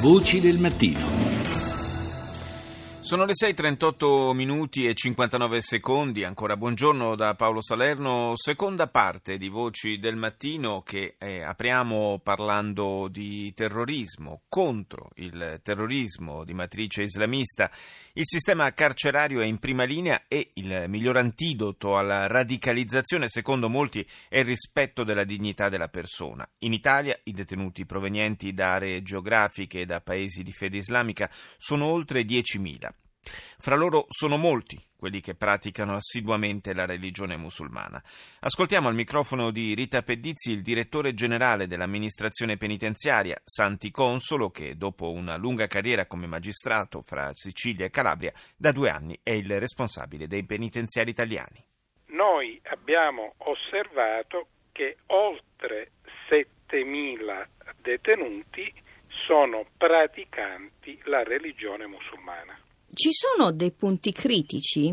Voci del mattino. Sono le 6.38 minuti e 59 secondi, ancora buongiorno da Paolo Salerno, seconda parte di Voci del Mattino che eh, apriamo parlando di terrorismo, contro il terrorismo di matrice islamista. Il sistema carcerario è in prima linea e il miglior antidoto alla radicalizzazione, secondo molti, è il rispetto della dignità della persona. In Italia i detenuti provenienti da aree geografiche e da paesi di fede islamica sono oltre 10.000. Fra loro sono molti quelli che praticano assiduamente la religione musulmana. Ascoltiamo al microfono di Rita Pedizzi il direttore generale dell'amministrazione penitenziaria, Santi Consolo, che dopo una lunga carriera come magistrato fra Sicilia e Calabria, da due anni è il responsabile dei penitenziari italiani. Noi abbiamo osservato che oltre 7.000 detenuti sono praticanti la religione musulmana. Ci sono dei punti critici?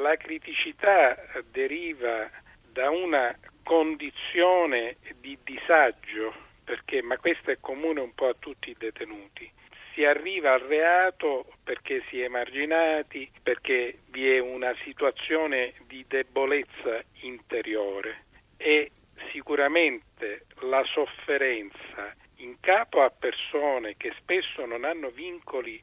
La criticità deriva da una condizione di disagio, perché, ma questo è comune un po' a tutti i detenuti. Si arriva al reato perché si è emarginati, perché vi è una situazione di debolezza interiore e sicuramente la sofferenza in capo a persone che spesso non hanno vincoli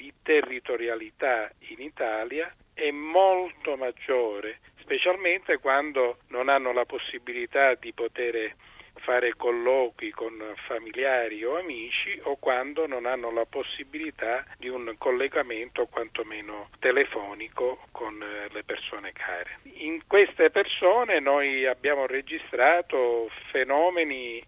di territorialità in Italia è molto maggiore, specialmente quando non hanno la possibilità di poter fare colloqui con familiari o amici o quando non hanno la possibilità di un collegamento quantomeno telefonico con eh, le persone care. In queste persone noi abbiamo registrato fenomeni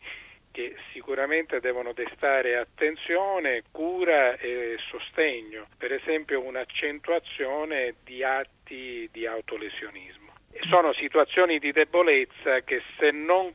che sicuramente devono destare attenzione, cura e sostegno, per esempio un'accentuazione di atti di autolesionismo. Sono situazioni di debolezza che se non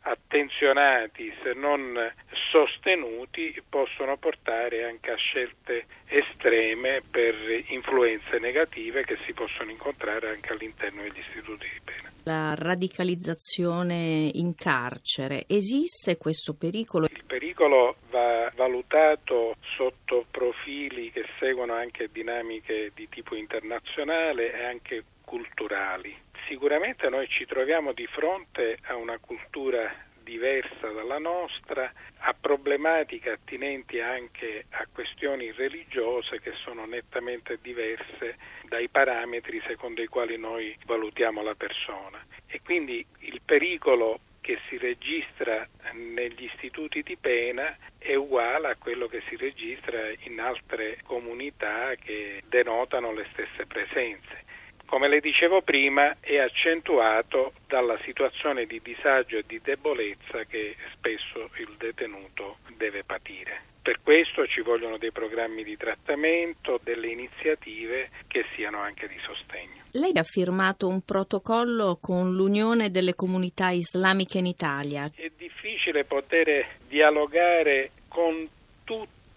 attenzionati, se non sostenuti, possono portare anche a scelte estreme per influenze negative che si possono incontrare anche all'interno degli istituti di pena la radicalizzazione in carcere. Esiste questo pericolo? Il pericolo va valutato sotto profili che seguono anche dinamiche di tipo internazionale e anche culturali. Sicuramente noi ci troviamo di fronte a una cultura diversa dalla nostra, a problematiche attinenti anche a questioni religiose che sono nettamente diverse dai parametri secondo i quali noi valutiamo la persona. E quindi il pericolo che si registra negli istituti di pena è uguale a quello che si registra in altre comunità che denotano le stesse presenze come le dicevo prima, è accentuato dalla situazione di disagio e di debolezza che spesso il detenuto deve patire. Per questo ci vogliono dei programmi di trattamento, delle iniziative che siano anche di sostegno. Lei ha firmato un protocollo con l'Unione delle Comunità Islamiche in Italia. È difficile poter dialogare con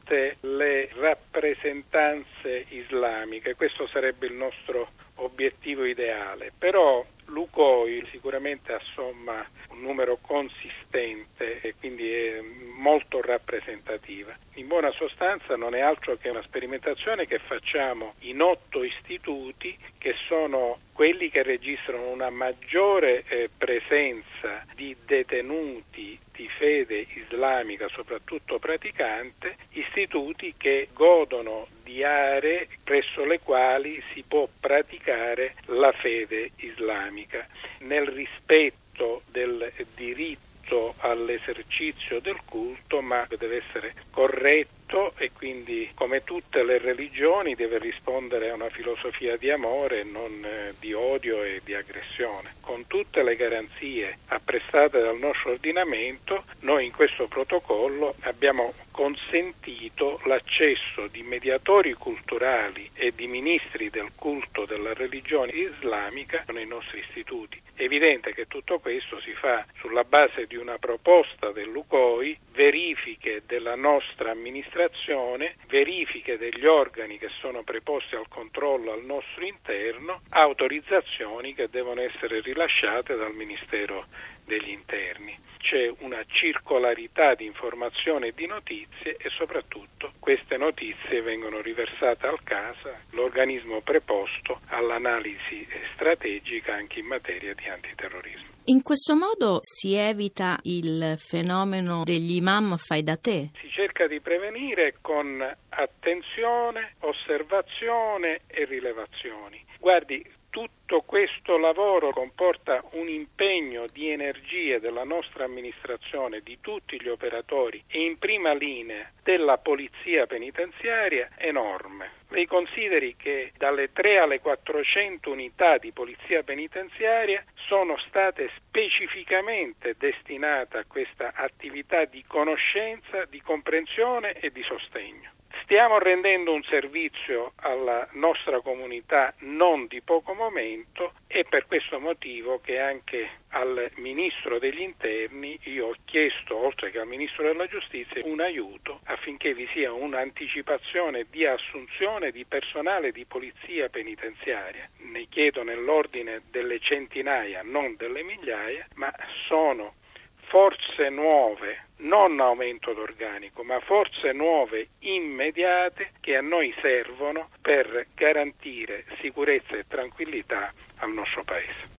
tutte le rappresentanze islamiche, questo sarebbe il nostro obiettivo ideale, però l'UCOI sicuramente assomma un numero consistente e quindi è molto rappresentativa. In buona sostanza non è altro che una sperimentazione che facciamo in otto istituti che sono quelli che registrano una maggiore eh, presenza di detenuti di fede islamica, soprattutto praticante, istituti che godono di aree presso le quali si può praticare la fede islamica. Nel rispetto del diritto all'esercizio del culto, ma deve essere corretto tutto e quindi come tutte le religioni deve rispondere a una filosofia di amore e non eh, di odio e di aggressione. Con tutte le garanzie apprestate dal nostro ordinamento, noi in questo protocollo abbiamo consentito l'accesso di mediatori culturali e di ministri del culto della religione islamica nei nostri istituti. È evidente che tutto questo si fa sulla base di una proposta dell'UCOI, verifiche della nostra amministrazione amministrazione, verifiche degli organi che sono preposti al controllo al nostro interno, autorizzazioni che devono essere rilasciate dal Ministero degli interni. C'è una circolarità di informazioni e di notizie e soprattutto queste notizie vengono riversate al CASA, l'organismo preposto all'analisi strategica anche in materia di antiterrorismo. In questo modo si evita il fenomeno degli imam fai da te? Si cerca di prevenire con attenzione, osservazione e rilevazioni. Guardi, tutto questo lavoro comporta un impegno di energie della nostra amministrazione, di tutti gli operatori e in prima linea della polizia penitenziaria enorme. Lei consideri che dalle 3 alle 400 unità di polizia penitenziaria sono state specificamente destinate a questa attività di conoscenza, di comprensione e di sostegno. Stiamo rendendo un servizio alla nostra comunità non di poco momento e per questo motivo che anche al Ministro degli Interni io ho chiesto, oltre che al Ministro della Giustizia, un aiuto affinché vi sia un'anticipazione di assunzione di personale di polizia penitenziaria. Ne chiedo nell'ordine delle centinaia, non delle migliaia, ma sono forze nuove, non aumento d'organico, ma forze nuove immediate che a noi servono per garantire sicurezza e tranquillità al nostro Paese.